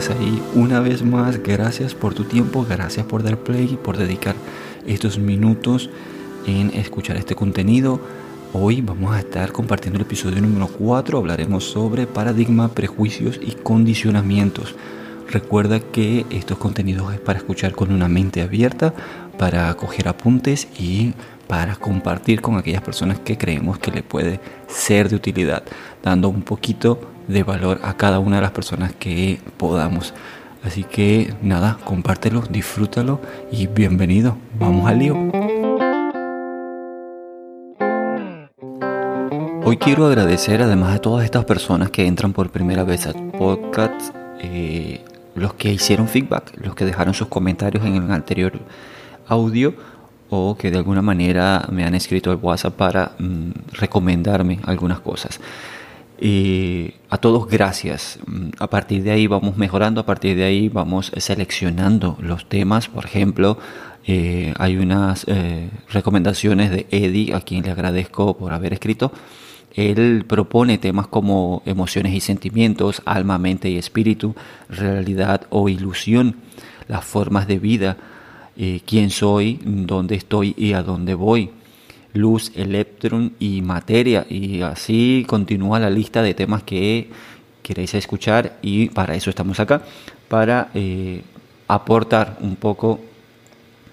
estás ahí una vez más, gracias por tu tiempo, gracias por dar play, por dedicar estos minutos en escuchar este contenido. Hoy vamos a estar compartiendo el episodio número 4, hablaremos sobre paradigma, prejuicios y condicionamientos. Recuerda que estos contenidos es para escuchar con una mente abierta, para coger apuntes y para compartir con aquellas personas que creemos que le puede ser de utilidad, dando un poquito de valor a cada una de las personas que podamos. Así que nada, compártelo, disfrútalo y bienvenido. Vamos al lío. Hoy quiero agradecer, además de todas estas personas que entran por primera vez al podcast, eh, los que hicieron feedback, los que dejaron sus comentarios en el anterior audio o que de alguna manera me han escrito al WhatsApp para mm, recomendarme algunas cosas. Y a todos gracias. Mm, a partir de ahí vamos mejorando, a partir de ahí vamos seleccionando los temas. Por ejemplo, eh, hay unas eh, recomendaciones de Eddie, a quien le agradezco por haber escrito. Él propone temas como emociones y sentimientos, alma, mente y espíritu, realidad o ilusión, las formas de vida, eh, quién soy, dónde estoy y a dónde voy, luz, electrón y materia. Y así continúa la lista de temas que queréis escuchar y para eso estamos acá, para eh, aportar un poco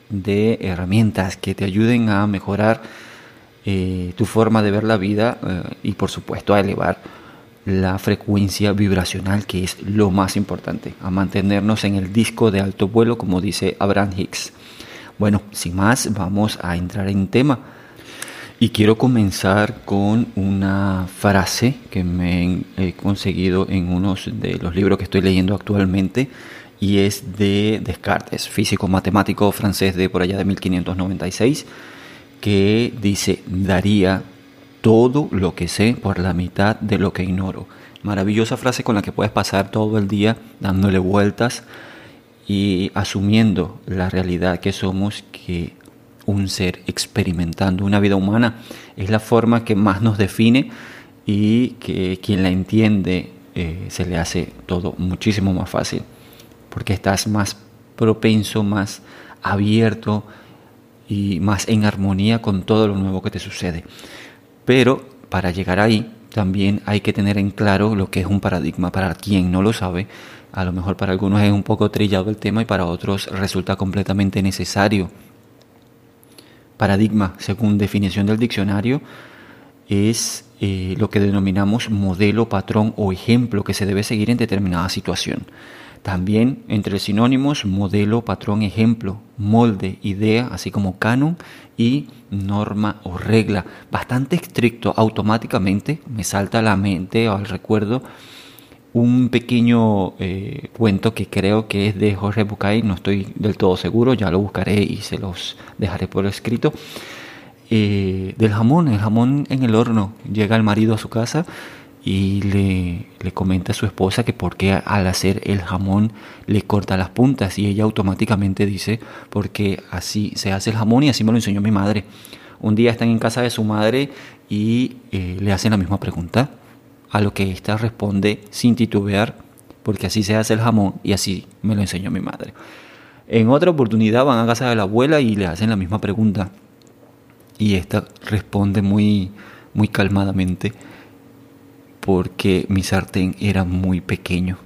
de herramientas que te ayuden a mejorar eh, tu forma de ver la vida eh, y por supuesto a elevar la frecuencia vibracional que es lo más importante, a mantenernos en el disco de alto vuelo como dice Abraham Hicks. Bueno, sin más, vamos a entrar en tema. Y quiero comenzar con una frase que me he conseguido en uno de los libros que estoy leyendo actualmente y es de Descartes, físico matemático francés de por allá de 1596 que dice, daría todo lo que sé por la mitad de lo que ignoro. Maravillosa frase con la que puedes pasar todo el día dándole vueltas y asumiendo la realidad que somos, que un ser experimentando una vida humana es la forma que más nos define y que quien la entiende eh, se le hace todo muchísimo más fácil, porque estás más propenso, más abierto, y más en armonía con todo lo nuevo que te sucede. Pero para llegar ahí también hay que tener en claro lo que es un paradigma para quien no lo sabe. A lo mejor para algunos es un poco trillado el tema y para otros resulta completamente necesario. Paradigma, según definición del diccionario, es eh, lo que denominamos modelo, patrón o ejemplo que se debe seguir en determinada situación. También entre sinónimos, modelo, patrón, ejemplo, molde, idea, así como canon y norma o regla. Bastante estricto, automáticamente me salta a la mente o al recuerdo un pequeño eh, cuento que creo que es de Jorge Bucay, no estoy del todo seguro, ya lo buscaré y se los dejaré por escrito. Eh, del jamón, el jamón en el horno. Llega el marido a su casa y le, le, comenta a su esposa que porque al hacer el jamón le corta las puntas y ella automáticamente dice porque así se hace el jamón y así me lo enseñó mi madre. Un día están en casa de su madre y eh, le hacen la misma pregunta, a lo que ésta responde sin titubear porque así se hace el jamón y así me lo enseñó mi madre. En otra oportunidad van a casa de la abuela y le hacen la misma pregunta y esta responde muy, muy calmadamente porque mi sartén era muy pequeño.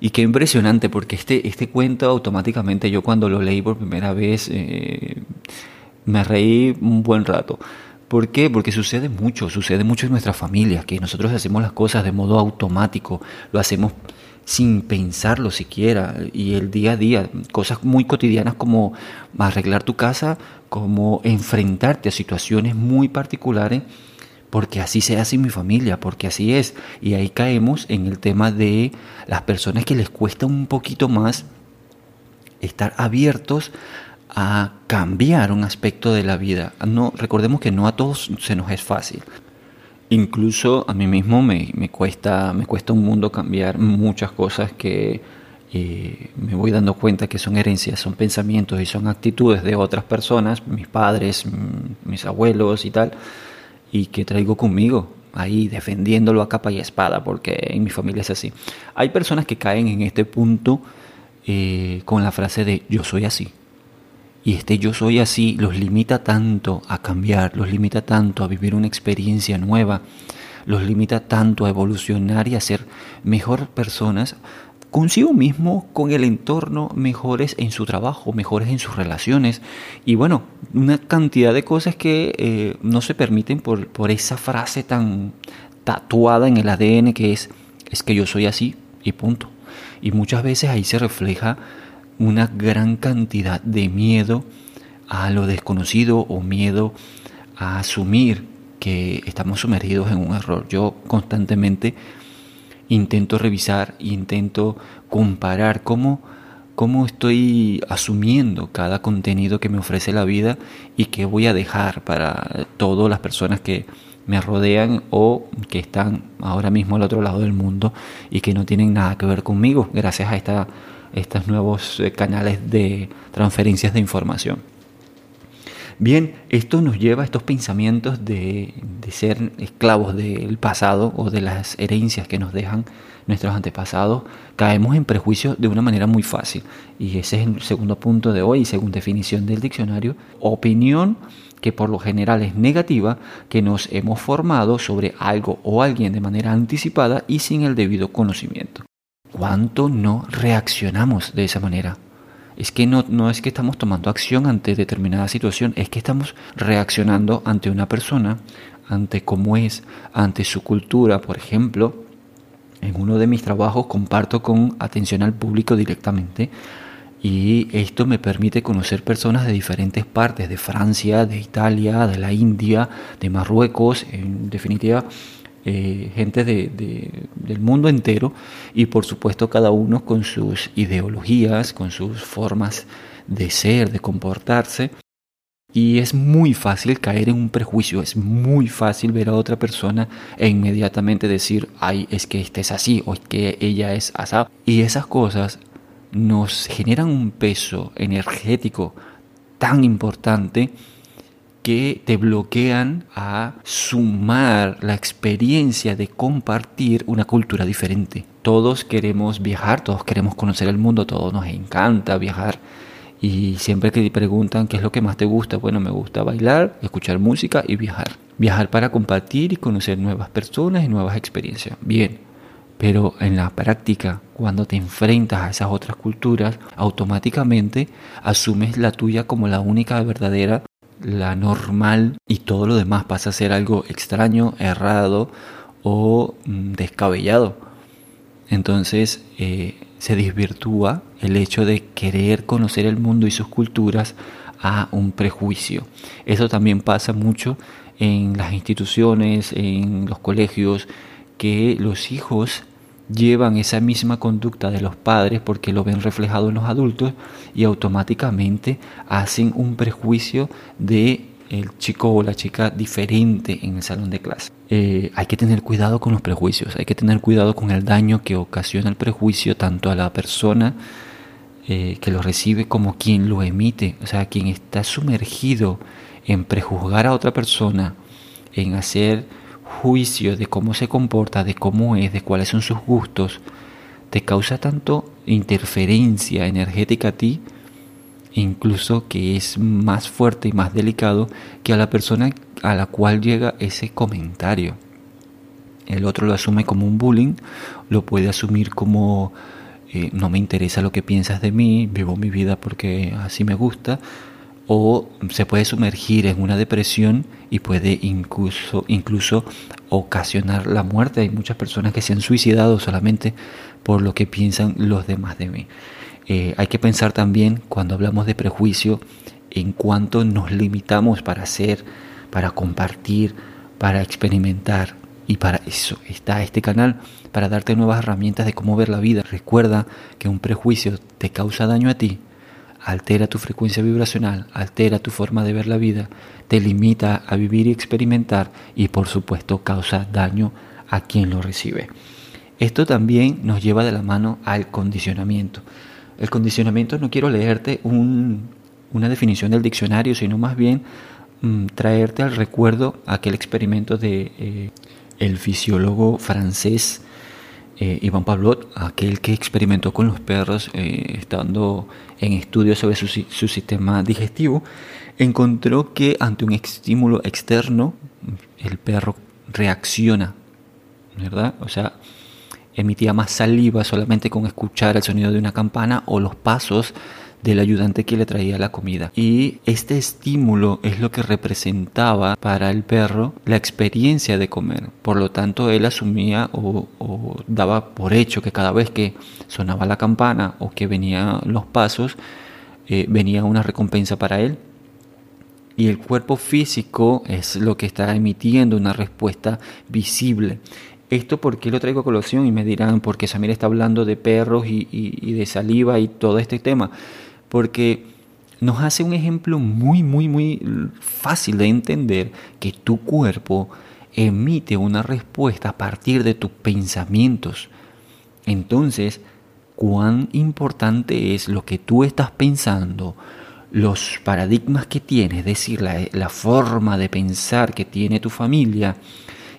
Y qué impresionante, porque este, este cuento automáticamente yo cuando lo leí por primera vez eh, me reí un buen rato. ¿Por qué? Porque sucede mucho, sucede mucho en nuestra familia, que nosotros hacemos las cosas de modo automático, lo hacemos sin pensarlo siquiera, y el día a día, cosas muy cotidianas como arreglar tu casa, como enfrentarte a situaciones muy particulares porque así se hace en mi familia, porque así es. Y ahí caemos en el tema de las personas que les cuesta un poquito más estar abiertos a cambiar un aspecto de la vida. No, recordemos que no a todos se nos es fácil. Incluso a mí mismo me, cuesta, me cuesta un mundo cambiar muchas cosas que eh, me voy dando cuenta que son herencias, son pensamientos y son actitudes de otras personas, mis padres, mis abuelos y tal y que traigo conmigo. ahí defendiéndolo a capa y espada, porque en mi familia es así. Hay personas que caen en este punto eh, con la frase de yo soy así. Y este yo soy así los limita tanto a cambiar, los limita tanto a vivir una experiencia nueva, los limita tanto a evolucionar y a ser mejor personas consigo mismo, con el entorno, mejores en su trabajo, mejores en sus relaciones y bueno, una cantidad de cosas que eh, no se permiten por, por esa frase tan tatuada en el ADN que es, es que yo soy así y punto. Y muchas veces ahí se refleja una gran cantidad de miedo a lo desconocido o miedo a asumir que estamos sumergidos en un error. Yo constantemente intento revisar, intento comparar cómo, cómo estoy asumiendo cada contenido que me ofrece la vida y que voy a dejar para todas las personas que me rodean o que están ahora mismo al otro lado del mundo y que no tienen nada que ver conmigo gracias a esta, estos nuevos eh, canales de transferencias de información. Bien, esto nos lleva a estos pensamientos de, ser esclavos del pasado o de las herencias que nos dejan nuestros antepasados. Caemos en prejuicios de una manera muy fácil. Y ese es el segundo punto de hoy, según definición del diccionario. Opinión que por lo general es negativa, que nos hemos formado sobre algo o alguien de manera anticipada y sin el debido conocimiento. ¿Cuánto no reaccionamos de esa manera? Es que no, no es que estamos tomando acción ante determinada situación, es que estamos reaccionando ante una persona, ante cómo es, ante su cultura. Por ejemplo, en uno de mis trabajos comparto con atención al público directamente y esto me permite conocer personas de diferentes partes, de Francia, de Italia, de la India, de Marruecos, en definitiva eh, gente de, del mundo entero y por supuesto cada uno con sus ideologías, con sus formas de ser, de comportarse. Y es muy fácil caer en un prejuicio, es muy fácil ver a otra persona e inmediatamente decir, ay, es que este es así o es que ella es así. Y esas cosas nos generan un peso energético tan importante que te bloquean a sumar la experiencia de compartir una cultura diferente. Todos queremos viajar, todos queremos conocer el mundo, todos nos encanta viajar. Y siempre que te preguntan qué es lo que más te gusta, bueno, me gusta bailar, escuchar música y viajar. Viajar para compartir y conocer nuevas personas y nuevas experiencias. Bien, pero en la práctica, cuando te enfrentas a esas otras culturas, automáticamente asumes la tuya como la única verdadera la normal y todo lo demás pasa a ser algo extraño, errado o mm, descabellado. Entonces eh, se desvirtúa el hecho de querer conocer el mundo y sus culturas a un prejuicio. Eso también pasa mucho en las instituciones, en los colegios, que los hijos llevan esa misma conducta de los padres porque lo ven reflejado en los adultos y automáticamente hacen un prejuicio de el chico o la chica diferente en el salón de clase. Eh, hay que tener cuidado con los prejuicios, hay que tener cuidado con el daño que ocasiona el prejuicio tanto a la persona eh, que lo recibe como quien lo emite, o sea, quien está sumergido en prejuzgar a otra persona, en hacer juicio de cómo se comporta, de cómo es, de cuáles son sus gustos, te causa tanto interferencia energética a ti, incluso que es más fuerte y más delicado que a la persona a la cual llega ese comentario. El otro lo asume como un bullying, lo puede asumir como eh, no me interesa lo que piensas de mí, vivo mi vida porque así me gusta, o se puede sumergir en una depresión y puede incluso, incluso ocasionar la muerte. Hay muchas personas que se han suicidado solamente por lo que piensan los demás de mí. Eh, hay que pensar también cuando hablamos de prejuicio en cuanto nos limitamos para hacer, para compartir, para experimentar. Y para eso está este canal, para darte nuevas herramientas de cómo ver la vida. Recuerda que un prejuicio te causa daño a ti, altera tu frecuencia vibracional, altera tu forma de ver la vida, te limita a vivir y experimentar y por supuesto causa daño a quien lo recibe. Esto también nos lleva de la mano al condicionamiento. El condicionamiento no quiero leerte una definición del diccionario, sino más bien mm, traerte al recuerdo aquel experimento de eh, el fisiólogo francés eh, Iván Pavlov, aquel que experimentó con los perros eh, estando en estudios sobre su, su, sistema digestivo, encontró que ante un estímulo externo el perro reacciona, ¿verdad? O sea, emitía más saliva solamente con escuchar el sonido de una campana o los pasos del ayudante que le traía la comida. Y este estímulo es lo que representaba para el perro la experiencia de comer. Por lo tanto, él asumía o, daba por hecho que cada vez que sonaba la campana o que venían los pasos, eh, venía una recompensa para él. Y el cuerpo físico es lo que está emitiendo una respuesta visible. Esto porque lo traigo a colación y me dirán, porque Samir está hablando de perros y de saliva y todo este tema porque nos hace un ejemplo muy, muy, muy fácil de entender que tu cuerpo emite una respuesta a partir de tus pensamientos. Entonces, cuán importante es lo que tú estás pensando, los paradigmas que tienes, es decir, la, forma de pensar que tiene tu familia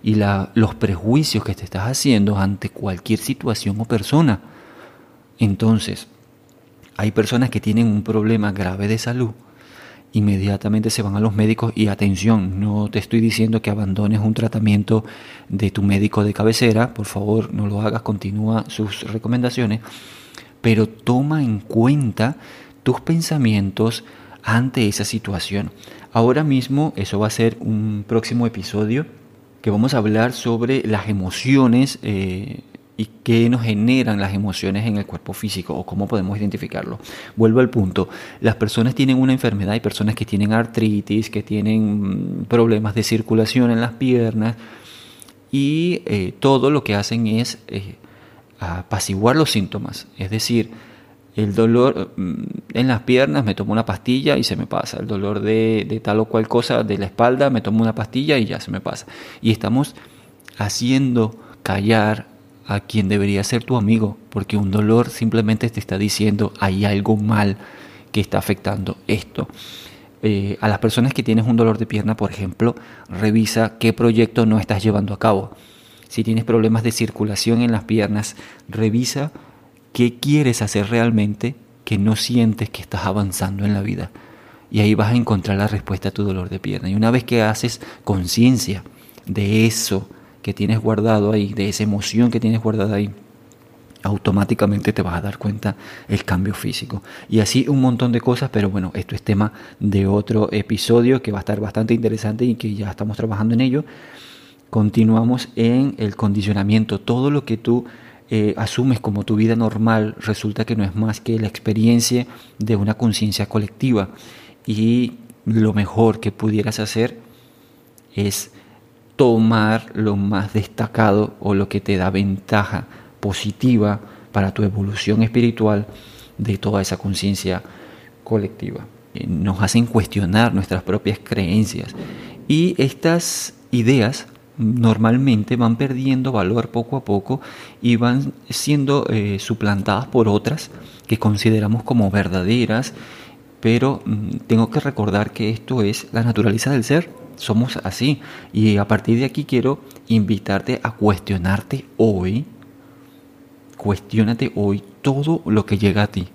y los prejuicios que te estás haciendo ante cualquier situación o persona. Entonces, hay personas que tienen un problema grave de salud, inmediatamente se van a los médicos y atención, no te estoy diciendo que abandones un tratamiento de tu médico de cabecera, por favor no lo hagas, continúa sus recomendaciones, pero toma en cuenta tus pensamientos ante esa situación. Ahora mismo, eso va a ser un próximo episodio que vamos a hablar sobre las emociones eh, y qué nos generan las emociones en el cuerpo físico o cómo podemos identificarlo. Vuelvo al punto, las personas tienen una enfermedad, hay personas que tienen artritis, que tienen mm, problemas de circulación en las piernas y eh, todo lo que hacen es eh, apaciguar los síntomas, es decir, el dolor mm, en las piernas me tomo una pastilla y se me pasa. El dolor de, de, tal o cual cosa de la espalda me tomo una pastilla y ya se me pasa. Y estamos haciendo callar a quien debería ser tu amigo, porque un dolor simplemente te está diciendo hay algo mal que está afectando esto. Eh, a las personas que tienes un dolor de pierna, por ejemplo, revisa qué proyecto no estás llevando a cabo. Si tienes problemas de circulación en las piernas, revisa qué quieres hacer realmente que no sientes que estás avanzando en la vida. Y ahí vas a encontrar la respuesta a tu dolor de pierna. Y una vez que haces conciencia de eso, que tienes guardado ahí, de esa emoción que tienes guardada ahí, automáticamente te vas a dar cuenta el cambio físico. Y así un montón de cosas, pero bueno, esto es tema de otro episodio que va a estar bastante interesante y que ya estamos trabajando en ello. Continuamos en el condicionamiento. Todo lo que tú eh, asumes como tu vida normal resulta que no es más que la experiencia de una conciencia colectiva. Y lo mejor que pudieras hacer es tomar lo más destacado o lo que te da ventaja positiva para tu evolución espiritual de toda esa conciencia colectiva. Eh, nos hacen cuestionar nuestras propias creencias y estas ideas normalmente van perdiendo valor poco a poco y van siendo eh, suplantadas por otras que consideramos como verdaderas, pero mm, tengo que recordar que esto es la naturaleza del ser somos así. Y a partir de aquí quiero invitarte a cuestionarte hoy, cuestionate hoy todo lo que llega a ti,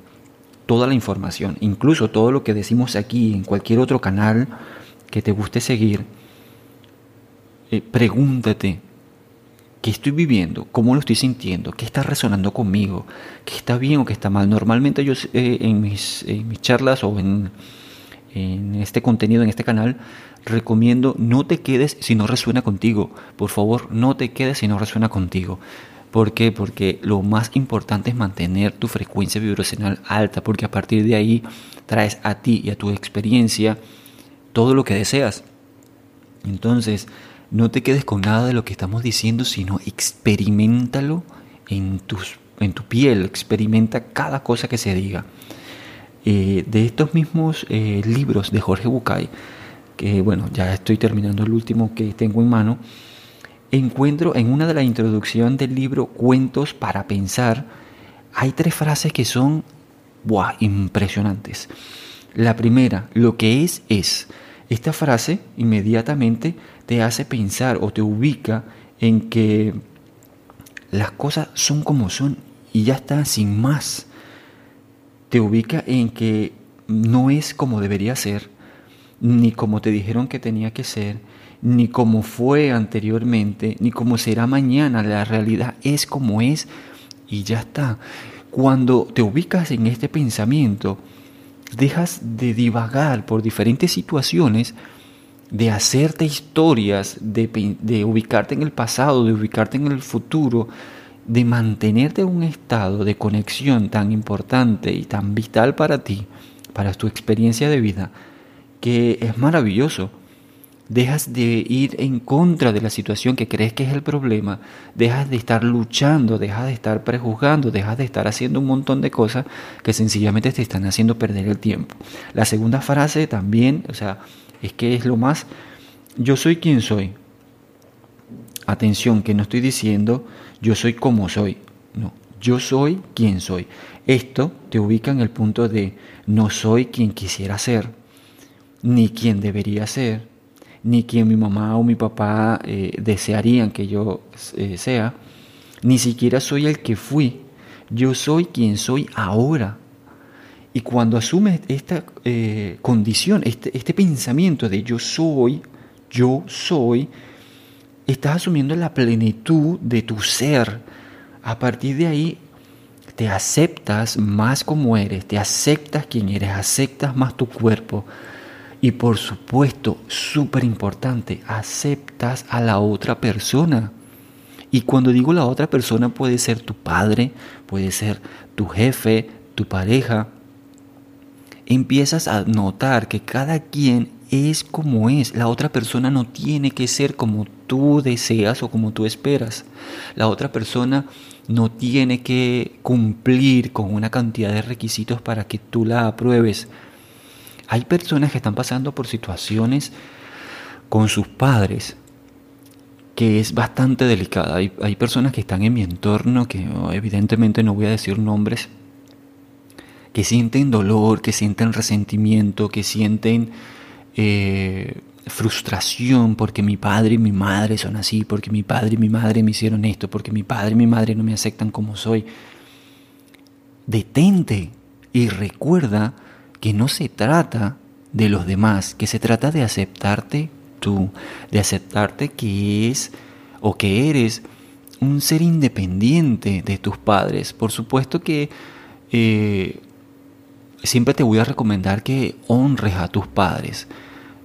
toda la información, incluso todo lo que decimos aquí en cualquier otro canal que te guste seguir. Eh, pregúntate, ¿qué estoy viviendo? ¿Cómo lo estoy sintiendo? ¿Qué está resonando conmigo? ¿Qué está bien o qué está mal? Normalmente yo eh, en, mis, en mis charlas o en, en este contenido, en este canal, recomiendo no te quedes si no resuena contigo. Por favor, no te quedes si no resuena contigo. ¿Por qué? Porque lo más importante es mantener tu frecuencia vibracional alta, porque a partir de ahí traes a ti y a tu experiencia todo lo que deseas. Entonces, no te quedes con nada de lo que estamos diciendo, sino experimentalo en, tus, en tu piel, experimenta cada cosa que se diga. Eh, de estos mismos eh, libros de Jorge Bucay, que bueno, ya estoy terminando el último que tengo en mano, encuentro en una de las introducciones del libro Cuentos para Pensar, hay tres frases que son ¡buah! impresionantes. La primera, lo que es es. Esta frase inmediatamente te hace pensar o te ubica en que las cosas son como son y ya está, sin más. Te ubica en que no es como debería ser, ni como te dijeron que tenía que ser, ni como fue anteriormente, ni como será mañana. La realidad es como es y ya está. Cuando te ubicas en este pensamiento, dejas de divagar por diferentes situaciones, de hacerte historias, de, de, ubicarte en el pasado, de ubicarte en el futuro, de mantenerte en un estado de conexión tan importante y tan vital para ti, para tu experiencia de vida, que es maravilloso. Dejas de ir en contra de la situación que crees que es el problema, dejas de estar luchando, dejas de estar prejuzgando, dejas de estar haciendo un montón de cosas que sencillamente te están haciendo perder el tiempo. La segunda frase también, o sea, es que es lo más, yo soy quien soy. Atención, que no estoy diciendo yo soy como soy, no, yo soy quien soy. Esto te ubica en el punto de no soy quien quisiera ser, ni quien debería ser, ni quien mi mamá o mi papá eh, desearían que yo eh, sea, ni siquiera soy el que fui, yo soy quien soy ahora. Y cuando asumes esta eh, condición, este, este pensamiento de yo soy, yo soy, estás asumiendo la plenitud de tu ser. A partir de ahí te aceptas más como eres, te aceptas quien eres, aceptas más tu cuerpo, y por supuesto, súper importante, aceptas a la otra persona. Y cuando digo la otra persona puede ser tu padre, puede ser tu jefe, tu pareja. Empiezas a notar que cada quien es como es. La otra persona no tiene que ser como tú deseas o como tú esperas. La otra persona no tiene que cumplir con una cantidad de requisitos para que tú la apruebes. Hay personas que están pasando por situaciones con sus padres que es bastante delicada. Hay, personas que están en mi entorno, que evidentemente no voy a decir nombres, que sienten dolor, que sienten resentimiento, que sienten eh, frustración porque mi padre y mi madre son así, porque mi padre y mi madre me hicieron esto, porque mi padre y mi madre no me aceptan como soy. Detente y recuerda que no se trata de los demás, que se trata de aceptarte tú, de aceptarte que es o que eres un ser independiente de tus padres. Por supuesto que eh, siempre te voy a recomendar que honres a tus padres.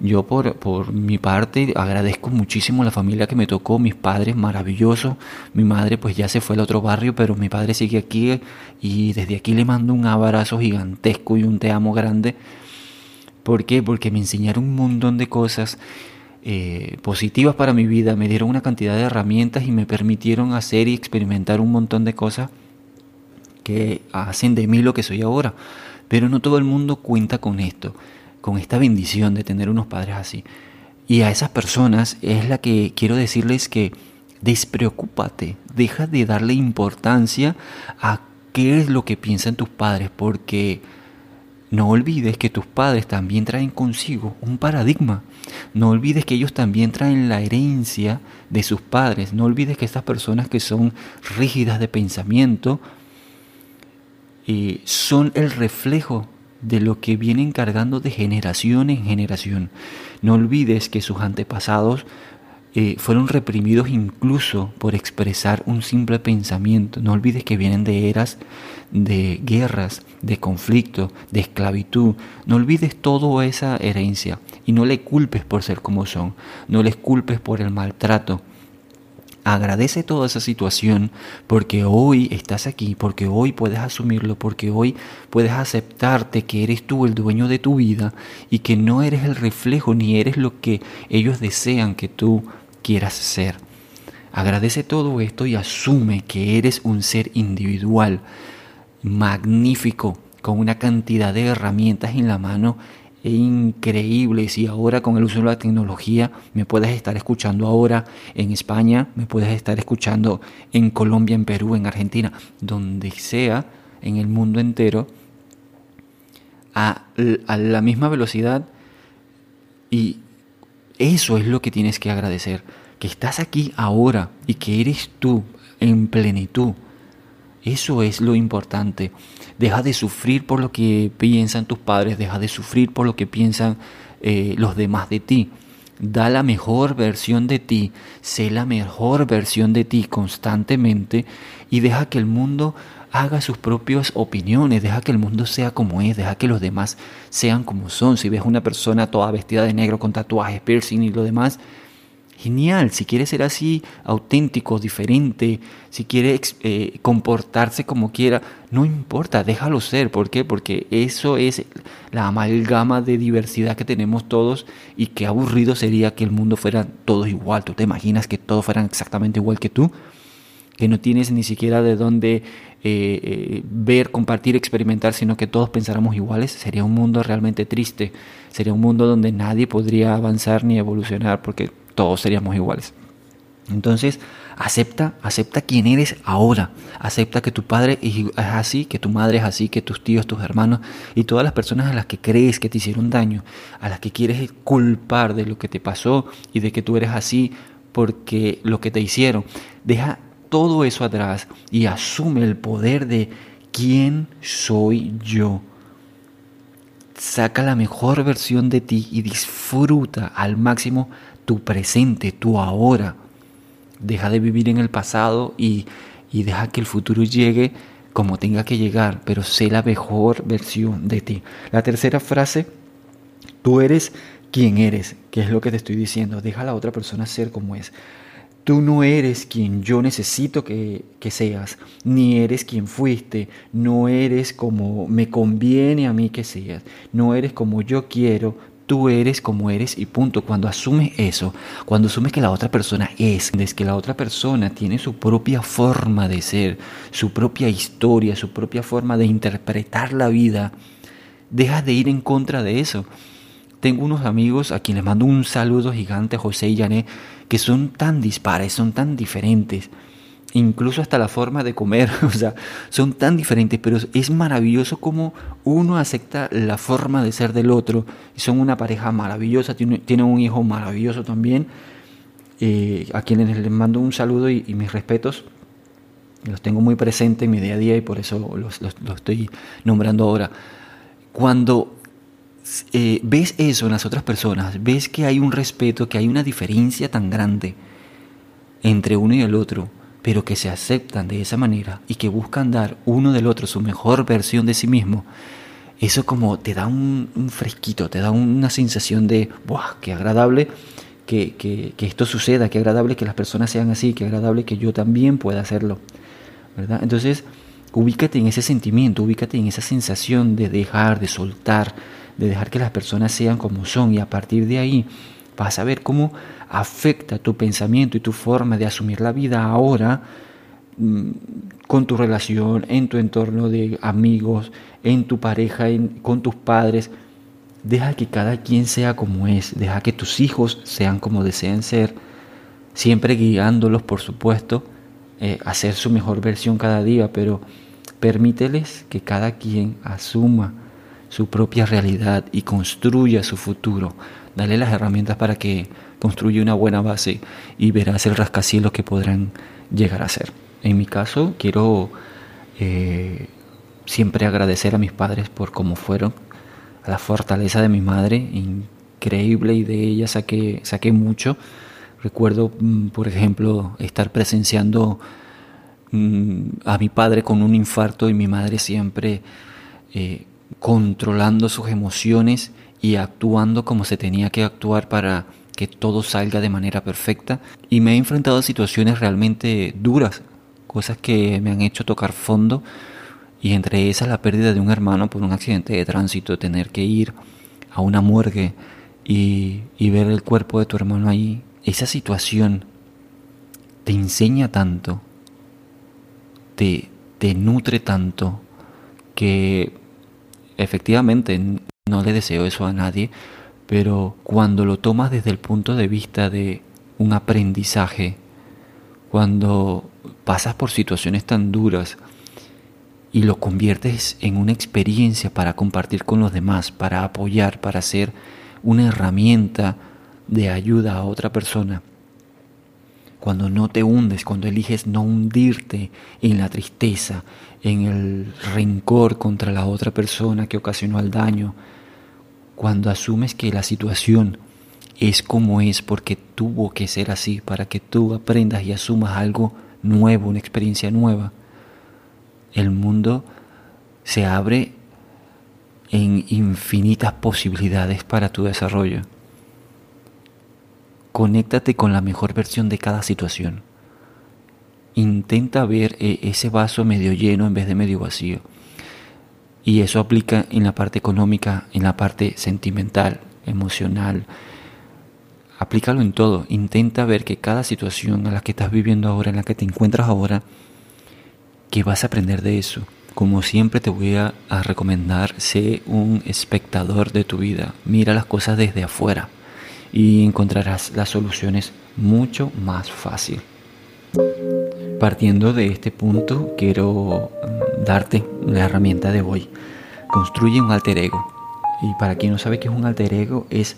Yo por, por, mi parte agradezco muchísimo la familia que me tocó, mis padres maravillosos. Mi madre pues ya se fue al otro barrio, pero mi padre sigue aquí y desde aquí le mando un abrazo gigantesco y un te amo grande. ¿Por qué? Porque me enseñaron un montón de cosas eh, positivas para mi vida, me dieron una cantidad de herramientas y me permitieron hacer y experimentar un montón de cosas que hacen de mí lo que soy ahora. Pero no todo el mundo cuenta con esto con esta bendición de tener unos padres así. Y a esas personas es la que quiero decirles que despreocúpate, deja de darle importancia a qué es lo que piensan tus padres, porque no olvides que tus padres también traen consigo un paradigma. No olvides que ellos también traen la herencia de sus padres. No olvides que estas personas que son rígidas de pensamiento eh, son el reflejo de lo que vienen cargando de generación en generación. No olvides que sus antepasados eh, fueron reprimidos incluso por expresar un simple pensamiento. No olvides que vienen de eras de guerras, de conflicto, de esclavitud. No olvides toda esa herencia y no le culpes por ser como son. No les culpes por el maltrato Agradece toda esa situación porque hoy estás aquí, porque hoy puedes asumirlo, porque hoy puedes aceptarte que eres tú el dueño de tu vida y que no eres el reflejo ni eres lo que ellos desean que tú quieras ser. Agradece todo esto y asume que eres un ser individual, magnífico, con una cantidad de herramientas en la mano increíble. Si ahora con el uso de la tecnología me puedes estar escuchando ahora en España, me puedes estar escuchando en Colombia, en Perú, en Argentina, donde sea, en el mundo entero, a, a la misma velocidad y Eso es lo que tienes que agradecer, que estás aquí ahora y que eres tú en plenitud. Eso es lo importante. Deja de sufrir por lo que piensan tus padres, deja de sufrir por lo que piensan eh, los demás de ti. Da la mejor versión de ti, sé la mejor versión de ti constantemente y deja que el mundo haga sus propias opiniones, deja que el mundo sea como es, deja que los demás sean como son. Si ves una persona toda vestida de negro con tatuajes, piercing y lo demás, genial. Si quiere ser así, auténtico, diferente, si quiere eh, comportarse como quiera, no importa, déjalo ser. ¿Por qué? Porque eso es la amalgama de diversidad que tenemos todos y qué aburrido sería que el mundo fuera todo igual. ¿Tú te imaginas que todos fueran exactamente igual que tú? Que no tienes ni siquiera de dónde eh, eh, ver, compartir, experimentar, sino que todos pensáramos iguales, sería un mundo realmente triste, sería un mundo donde nadie podría avanzar ni evolucionar porque todos seríamos iguales. Entonces, acepta, acepta quién eres ahora. Acepta que tu padre es así, que tu madre es así, que tus tíos, tus hermanos y todas las personas a las que crees que te hicieron daño, a las que quieres culpar de lo que te pasó y de que tú eres así porque lo que te hicieron. Deja todo eso atrás y asume el poder de quién soy yo. Saca la mejor versión de ti y disfruta al máximo tu presente, tu ahora. Deja de vivir en el pasado y, y deja que el futuro llegue como tenga que llegar, pero sé la mejor versión de ti. La tercera frase, tú eres quien eres, que es lo que te estoy diciendo. Deja a la otra persona ser como es. Tú no eres quien yo necesito que, seas, ni eres quien fuiste, no eres como me conviene a mí que seas, no eres como yo quiero, tú eres como eres y punto. Cuando asumes eso, cuando asumes que la otra persona es, es que la otra persona tiene su propia forma de ser, su propia historia, su propia forma de interpretar la vida, dejas de ir en contra de eso. Tengo unos amigos a quienes mando un saludo gigante, José y Jané, que son tan dispares, son tan diferentes, incluso hasta la forma de comer, o sea, son tan diferentes, pero es maravilloso como uno acepta la forma de ser del otro, y son una pareja maravillosa, tienen un hijo maravilloso también, eh, a quienes les mando un saludo y, mis respetos, los tengo muy presentes en mi día a día y por eso los, los estoy nombrando ahora. Cuando eh, ves eso en las otras personas, ves que hay un respeto, que hay una diferencia tan grande entre uno y el otro, pero que se aceptan de esa manera y que buscan dar uno del otro su mejor versión de sí mismo, eso como te da un, fresquito, te da una sensación de, ¡buah! ¡Qué agradable! Que, que, que, esto suceda, qué agradable que las personas sean así, qué agradable que yo también pueda hacerlo. ¿verdad? Entonces, ubícate en ese sentimiento, ubícate en esa sensación de dejar, de soltar, de dejar que las personas sean como son y a partir de ahí vas a ver cómo afecta tu pensamiento y tu forma de asumir la vida ahora mm, con tu relación, en tu entorno de amigos, en tu pareja, con tus padres. Deja que cada quien sea como es, deja que tus hijos sean como deseen ser, siempre guiándolos, por supuesto, eh, a ser su mejor versión cada día, pero permíteles que cada quien asuma su propia realidad y construya su futuro. Dale las herramientas para que construya una buena base y verás el rascacielos que podrán llegar a ser. En mi caso, quiero eh, siempre agradecer a mis padres por cómo fueron, a la fortaleza de mi madre, increíble, y de ella saqué, saqué mucho. Recuerdo, mm, por ejemplo, estar presenciando mm, a mi padre con un infarto y mi madre siempre eh, controlando sus emociones y actuando como se tenía que actuar para que todo salga de manera perfecta. Y me he enfrentado a situaciones realmente duras, cosas que me han hecho tocar fondo. Y entre esas la pérdida de un hermano por un accidente de tránsito, tener que ir a una morgue y, ver el cuerpo de tu hermano ahí. Esa situación te enseña tanto, te, te nutre tanto, que efectivamente no le deseo eso a nadie, pero cuando lo tomas desde el punto de vista de un aprendizaje, cuando pasas por situaciones tan duras y lo conviertes en una experiencia para compartir con los demás, para apoyar, para ser una herramienta de ayuda a otra persona, cuando no te hundes, cuando eliges no hundirte en la tristeza, en el rencor contra la otra persona que ocasionó el daño, cuando asumes que la situación es como es porque tuvo que ser así, para que tú aprendas y asumas algo nuevo, una experiencia nueva, el mundo se abre en infinitas posibilidades para tu desarrollo. Conéctate con la mejor versión de cada situación. Intenta ver eh, ese vaso medio lleno en vez de medio vacío. Y eso aplica en la parte económica, en la parte sentimental, emocional. Aplícalo en todo. Intenta ver que cada situación a la que estás viviendo ahora, en la que te encuentras ahora, que vas a aprender de eso. Como siempre te voy a, recomendar, sé un espectador de tu vida. Mira las cosas desde afuera y encontrarás las soluciones mucho más fácil. Partiendo de este punto, quiero mm, darte la herramienta de hoy. Construye un alter ego. Y para quien no sabe qué es un alter ego, es,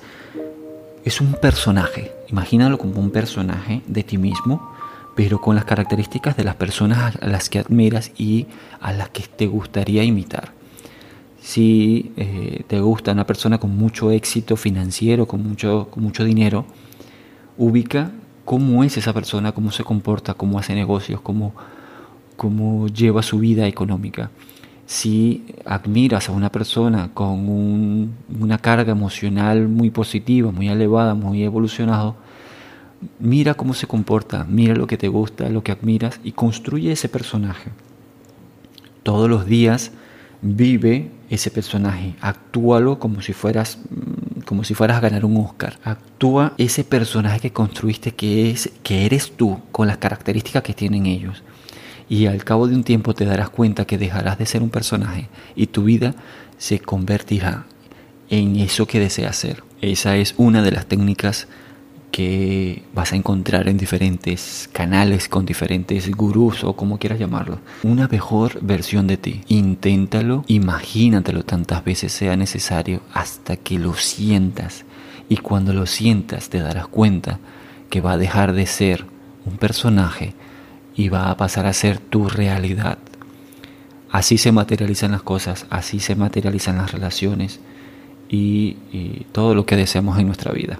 es un personaje. Imagínalo como un personaje de ti mismo, pero con las características de las personas a las que admiras y a las que te gustaría imitar si eh, te gusta una persona con mucho éxito financiero, con mucho, con mucho dinero, ubica cómo es esa persona, cómo se comporta, cómo hace negocios, cómo, cómo lleva su vida económica. Si admiras a una persona con una carga emocional muy positiva, muy elevada, muy evolucionado, mira cómo se comporta, mira lo que te gusta, lo que admiras y construye ese personaje. Todos los días vive ese personaje, actúalo como si fueras como si fueras a ganar un Oscar. Actúa ese personaje que construiste que es que eres tú con las características que tienen ellos. Y al cabo de un tiempo te darás cuenta que dejarás de ser un personaje y tu vida se convertirá en eso que deseas ser. Esa es una de las técnicas que vas a encontrar en diferentes canales con diferentes gurús o como quieras llamarlo. Una mejor versión de ti. Inténtalo, imagínatelo tantas veces sea necesario hasta que lo sientas. Y cuando lo sientas te darás cuenta que va a dejar de ser un personaje y va a pasar a ser tu realidad. Así se materializan las cosas, así se materializan las relaciones y, y todo lo que deseamos en nuestra vida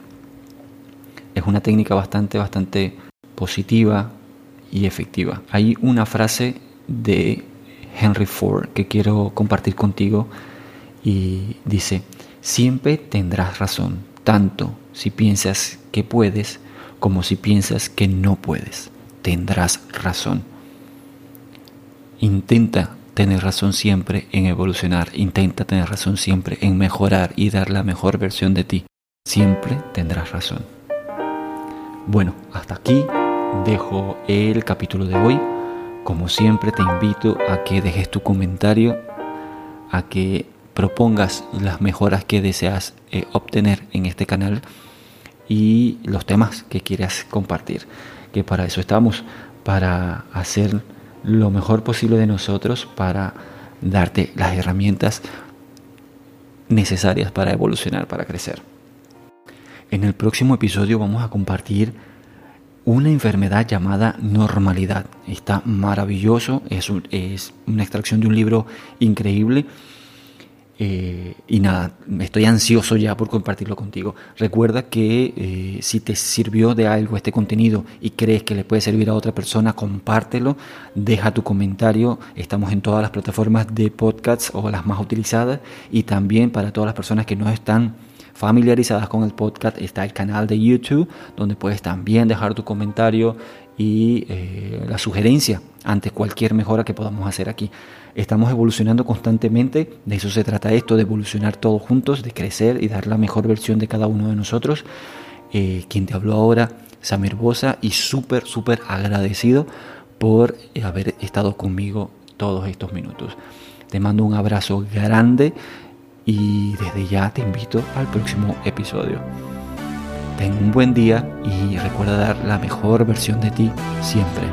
es una técnica bastante, bastante positiva y efectiva. Hay una frase de Henry Ford que quiero compartir contigo y dice, siempre tendrás razón, tanto si piensas que puedes como si piensas que no puedes. Tendrás razón. Intenta tener razón siempre en evolucionar, intenta tener razón siempre en mejorar y dar la mejor versión de ti. Siempre tendrás razón. Bueno, hasta aquí dejo el capítulo de hoy. Como siempre te invito a que dejes tu comentario, a que propongas las mejoras que deseas eh, obtener en este canal y los temas que quieras compartir. Que para eso estamos, para hacer lo mejor posible de nosotros, para darte las herramientas necesarias para evolucionar, para crecer. En el próximo episodio vamos a compartir una enfermedad llamada normalidad. Está maravilloso, es, una extracción de un libro increíble. Eh, y nada, estoy ansioso ya por compartirlo contigo. Recuerda que eh, si te sirvió de algo este contenido y crees que le puede servir a otra persona, compártelo, deja tu comentario. Estamos en todas las plataformas de podcasts o las más utilizadas y también para todas las personas que no están familiarizadas con el podcast está el canal de YouTube donde puedes también dejar tu comentario y eh, la sugerencia ante cualquier mejora que podamos hacer aquí. Estamos evolucionando constantemente, de eso se trata esto, de evolucionar todos juntos, de crecer y dar la mejor versión de cada uno de nosotros. Eh, quien te habló ahora, Samir Bosa, y súper, súper agradecido por haber estado conmigo todos estos minutos. Te mando un abrazo grande y desde ya te invito al próximo episodio. Ten un buen día y recuerda dar la mejor versión de ti siempre.